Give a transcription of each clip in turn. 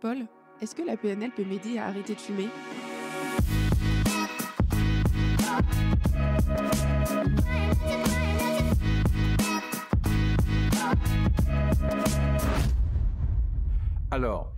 Paul, est-ce que la PNL peut m'aider à arrêter de fumer? Alors,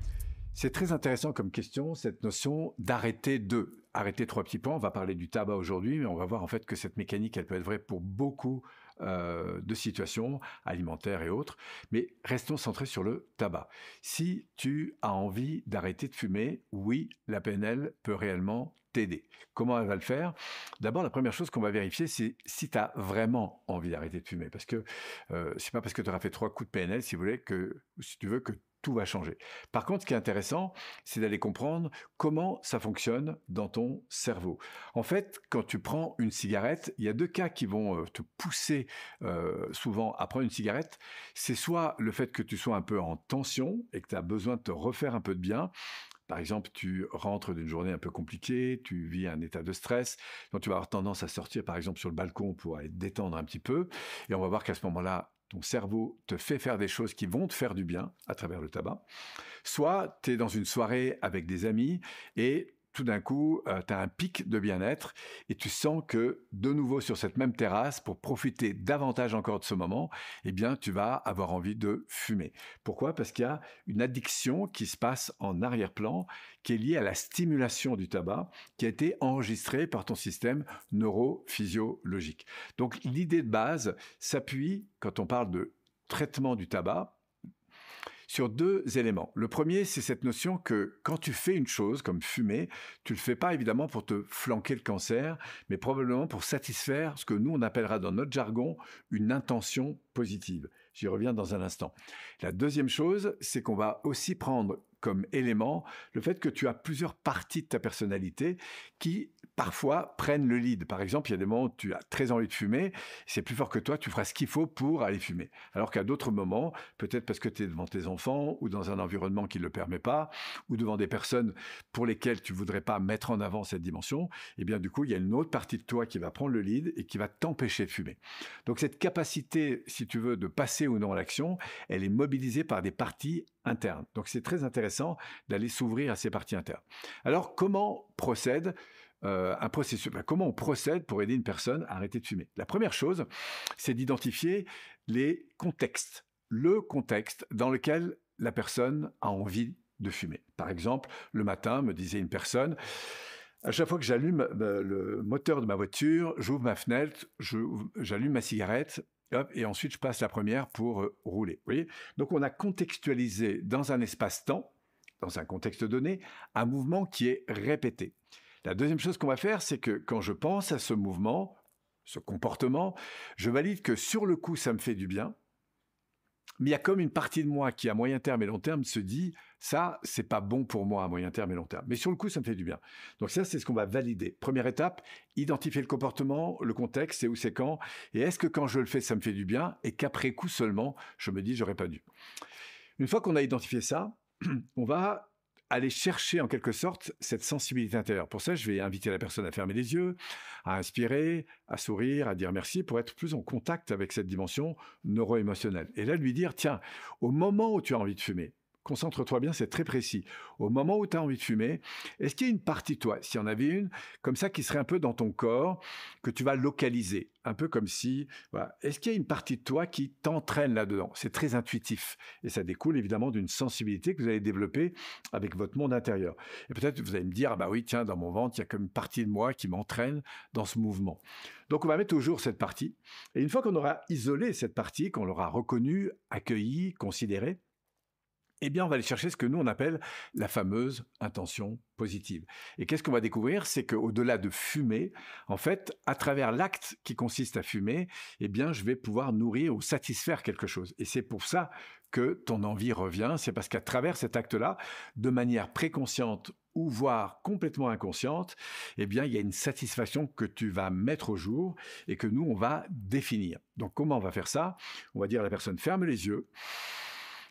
c'est très intéressant comme question, cette notion d'arrêter de. Arrêter trois petits points. On va parler du tabac aujourd'hui, mais on va voir en fait que cette mécanique, elle peut être vraie pour beaucoup euh, de situations alimentaires et autres. Mais restons centrés sur le tabac. Si tu as envie d'arrêter de fumer, oui, la PNL peut réellement t'aider. Comment elle va le faire? D'abord, la première chose qu'on va vérifier, c'est si tu as vraiment envie d'arrêter de fumer. Parce que euh, c'est pas parce que tu auras fait trois coups de PNL, si vous voulez, que si tu veux que tout va changer. Par contre, ce qui est intéressant, c'est d'aller comprendre comment ça fonctionne dans ton cerveau. En fait, quand tu prends une cigarette, il y a deux cas qui vont euh, te pousser euh, souvent à prendre une cigarette. C'est soit le fait que tu sois un peu en tension et que tu as besoin de te refaire un peu de bien. Par exemple, tu rentres d'une journée un peu compliquée, tu vis un état de stress, donc tu vas avoir tendance à sortir par exemple sur le balcon pour aller te détendre un petit peu, et on va voir qu'à ce moment-là, ton cerveau te fait faire des choses qui vont te faire du bien à travers le tabac. Soit tu es dans une soirée avec des amis et tout d'un coup, euh, tu as un pic de bien-être et tu sens que de nouveau sur cette même terrasse, pour profiter davantage encore de ce moment, eh bien, tu vas avoir envie de fumer. Pourquoi? Parce qu'il y a une addiction qui se passe en arrière-plan, qui est liée à la stimulation du tabac, qui a été enregistrée par ton système neurophysiologique. Donc, l'idée de base s'appuie, quand on parle de traitement du tabac, sur deux éléments. Le premier, c'est cette notion que quand tu fais une chose comme fumer, tu le fais pas évidemment pour te flanquer le cancer, mais probablement pour satisfaire ce que nous on appellera dans notre jargon une intention positive. J'y reviens dans un instant. La deuxième chose, c'est qu'on va aussi prendre comme élément le fait que tu as plusieurs parties de ta personnalité qui parfois prennent le lead. Par exemple, il y a des moments où tu as très envie de fumer, c'est plus fort que toi, tu feras ce qu'il faut pour aller fumer. Alors qu'à d'autres moments, peut-être parce que tu es devant tes enfants ou dans un environnement qui ne le permet pas, ou devant des personnes pour lesquelles tu voudrais pas mettre en avant cette dimension, eh bien du coup, il y a une autre partie de toi qui va prendre le lead et qui va t'empêcher de fumer. Donc cette capacité, si tu veux, de passer ou non à l'action, elle est mobilisée par des parties internes. Donc c'est très intéressant d'aller s'ouvrir à ces parties internes. Alors comment procède euh, un processus ben, Comment on procède pour aider une personne à arrêter de fumer? La première chose, c'est d'identifier les contextes, le contexte dans lequel la personne a envie de fumer. Par exemple, le matin, me disait une personne, à chaque fois que j'allume ben, le moteur de ma voiture, j'ouvre ma fenêtre, j'allume ma cigarette, et ensuite je passe la première pour euh, rouler. Donc on a contextualisé dans un espace-temps, dans un contexte donné, un mouvement qui est répété. La deuxième chose qu'on va faire, c'est que quand je pense à ce mouvement, ce comportement, je valide que sur le coup, ça me fait du bien, mais il y a comme une partie de moi qui, à moyen terme et long terme, se dit ça, c'est pas bon pour moi à moyen terme et long terme. Mais sur le coup, ça me fait du bien. Donc ça, c'est ce qu'on va valider. Première étape, identifier le comportement, le contexte, c'est où, c'est quand, et est-ce que quand je le fais, ça me fait du bien, et qu'après coup seulement, je me dis j'aurais pas dû. Une fois qu'on a identifié ça, on va aller chercher en quelque sorte cette sensibilité intérieure. Pour ça, je vais inviter la personne à fermer les yeux, à inspirer, à sourire, à dire merci pour être plus en contact avec cette dimension neuro-émotionnelle. Et là, lui dire, tiens, au moment où tu as envie de fumer, concentre-toi bien, c'est très précis. Au moment où tu as envie de fumer, est-ce qu'il y a une partie de toi, s'il y en avait une, comme ça, qui serait un peu dans ton corps, que tu vas localiser? Un peu comme si, voilà. Est-ce qu'il y a une partie de toi qui t'entraîne là-dedans? C'est très intuitif. Et ça découle évidemment d'une sensibilité que vous allez développer avec votre monde intérieur. Et peut-être vous allez me dire, ah bah oui, tiens, dans mon ventre, il y a comme une partie de moi qui m'entraîne dans ce mouvement. Donc on va mettre au jour cette partie. Et une fois qu'on aura isolé cette partie, qu'on l'aura reconnue, accueillie, considérée, eh bien, on va aller chercher ce que nous on appelle la fameuse intention positive. Et qu'est-ce qu'on va découvrir? C'est qu'au-delà de fumer, en fait, à travers l'acte qui consiste à fumer, eh bien, je vais pouvoir nourrir ou satisfaire quelque chose. Et c'est pour ça que ton envie revient. C'est parce qu'à travers cet acte-là, de manière préconsciente ou voire complètement inconsciente, eh bien, il y a une satisfaction que tu vas mettre au jour et que nous, on va définir. Donc, comment on va faire ça? On va dire à la personne, ferme les yeux.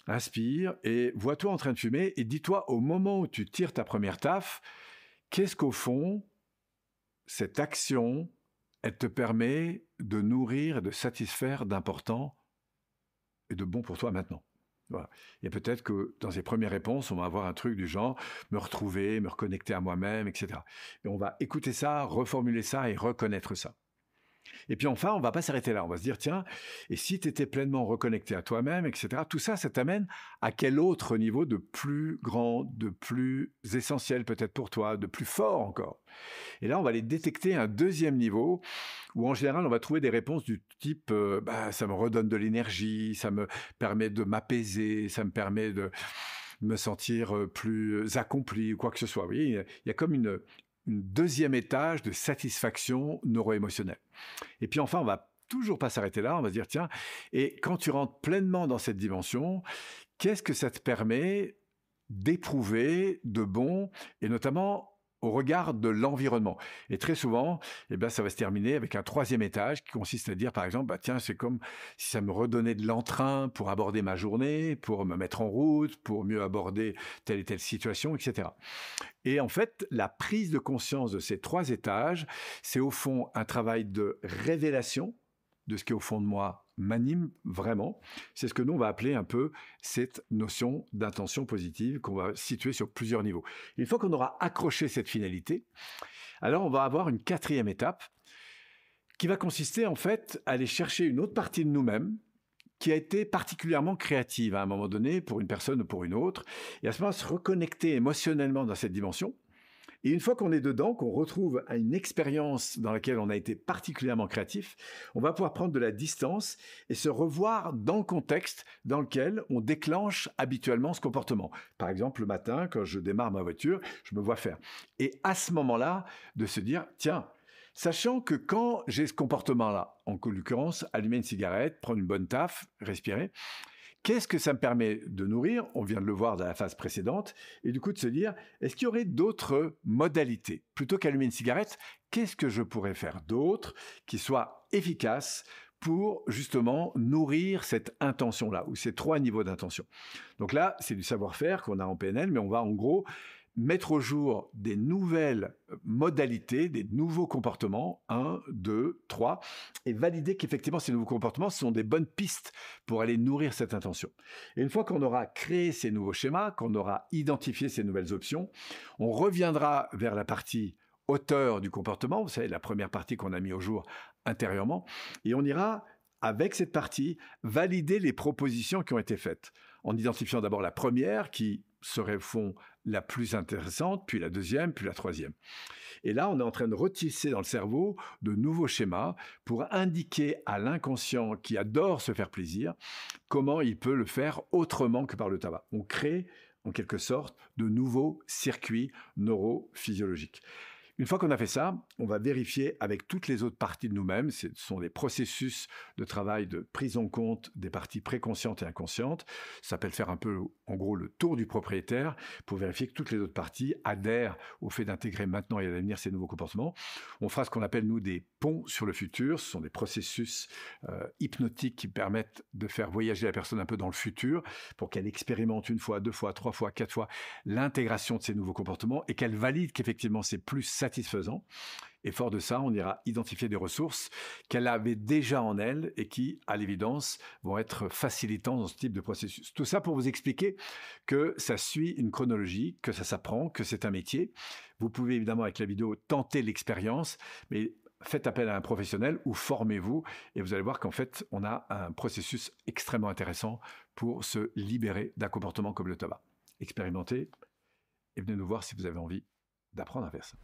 Inspire et vois-toi en train de fumer et dis-toi au moment où tu tires ta première taf, qu'est-ce qu'au fond, cette action, elle te permet de nourrir et de satisfaire d'important et de bon pour toi maintenant? Voilà. Et peut-être que dans ces premières réponses, on va avoir un truc du genre me retrouver, me reconnecter à moi-même, etc. Et on va écouter ça, reformuler ça et reconnaître ça. Et puis enfin, on va pas s'arrêter là. On va se dire, tiens, et si tu étais pleinement reconnecté à toi-même, etc., tout ça, ça t'amène à quel autre niveau de plus grand, de plus essentiel peut-être pour toi, de plus fort encore? Et là, on va aller détecter un deuxième niveau où en général, on va trouver des réponses du type, euh, bah, ça me redonne de l'énergie, ça me permet de m'apaiser, ça me permet de me sentir euh, plus accompli ou quoi que ce soit. Vous voyez, il y a comme une, deuxième étage de satisfaction neuro-émotionnelle. Et puis enfin, on va toujours pas s'arrêter là, on va se dire, tiens, et quand tu rentres pleinement dans cette dimension, qu'est-ce que ça te permet d'éprouver de bon, et notamment au regard de l'environnement. Et très souvent, eh ben, ça va se terminer avec un troisième étage qui consiste à dire, par exemple, bah, tiens, c'est comme si ça me redonnait de l'entrain pour aborder ma journée, pour me mettre en route, pour mieux aborder telle et telle situation, etc. Et en fait, la prise de conscience de ces trois étages, c'est au fond un travail de révélation de ce qui au fond de moi m'anime vraiment. C'est ce que nous, on va appeler un peu cette notion d'intention positive qu'on va situer sur plusieurs niveaux. Une fois qu'on aura accroché cette finalité, alors on va avoir une quatrième étape qui va consister en fait à aller chercher une autre partie de nous-mêmes qui a été particulièrement créative à un moment donné pour une personne ou pour une autre, et à ce moment se reconnecter émotionnellement dans cette dimension, et une fois qu'on est dedans, qu'on retrouve une expérience dans laquelle on a été particulièrement créatif, on va pouvoir prendre de la distance et se revoir dans le contexte dans lequel on déclenche habituellement ce comportement. Par exemple, le matin, quand je démarre ma voiture, je me vois faire. Et à ce moment-là, de se dire, tiens, Sachant que quand j'ai ce comportement-là, en l'occurrence, allumer une cigarette, prendre une bonne taf, respirer, Qu'est-ce que ça me permet de nourrir? On vient de le voir dans la phase précédente. Et du coup, de se dire, est-ce qu'il y aurait d'autres modalités? Plutôt qu'allumer une cigarette, qu'est-ce que je pourrais faire d'autre qui soit efficace pour justement nourrir cette intention-là, ou ces trois niveaux d'intention? Donc là, c'est du savoir-faire qu'on a en PNL, mais on va en gros mettre au jour des nouvelles modalités, des nouveaux comportements, 1, 2, 3, et valider qu'effectivement ces nouveaux comportements sont des bonnes pistes pour aller nourrir cette intention. Et une fois qu'on aura créé ces nouveaux schémas, qu'on aura identifié ces nouvelles options, on reviendra vers la partie auteur du comportement, vous savez, la première partie qu'on a mis au jour intérieurement, et on ira avec cette partie, valider les propositions qui ont été faites, en identifiant d'abord la première qui serait fond la plus intéressante, puis la deuxième, puis la troisième. Et là, on est en train de retisser dans le cerveau de nouveaux schémas pour indiquer à l'inconscient qui adore se faire plaisir comment il peut le faire autrement que par le tabac. On crée en quelque sorte de nouveaux circuits neurophysiologiques. Une fois qu'on a fait ça, on va vérifier avec toutes les autres parties de nous-mêmes, ce sont des processus de travail de prise en compte des parties préconscientes et inconscientes. Ça s'appelle faire un peu, en gros, le tour du propriétaire pour vérifier que toutes les autres parties adhèrent au fait d'intégrer maintenant et à l'avenir ces nouveaux comportements. On fera ce qu'on appelle, nous, des ponts sur le futur. Ce sont des processus euh, hypnotiques qui permettent de faire voyager la personne un peu dans le futur pour qu'elle expérimente une fois, deux fois, trois fois, quatre fois l'intégration de ces nouveaux comportements et qu'elle valide qu'effectivement c'est plus satisfaisant. Et fort de ça, on ira identifier des ressources qu'elle avait déjà en elle et qui, à l'évidence, vont être facilitantes dans ce type de processus. Tout ça pour vous expliquer que ça suit une chronologie, que ça s'apprend, que c'est un métier. Vous pouvez évidemment avec la vidéo tenter l'expérience, mais faites appel à un professionnel ou formez-vous et vous allez voir qu'en fait, on a un processus extrêmement intéressant pour se libérer d'un comportement comme le tabac. Expérimentez et venez nous voir si vous avez envie d'apprendre à faire ça.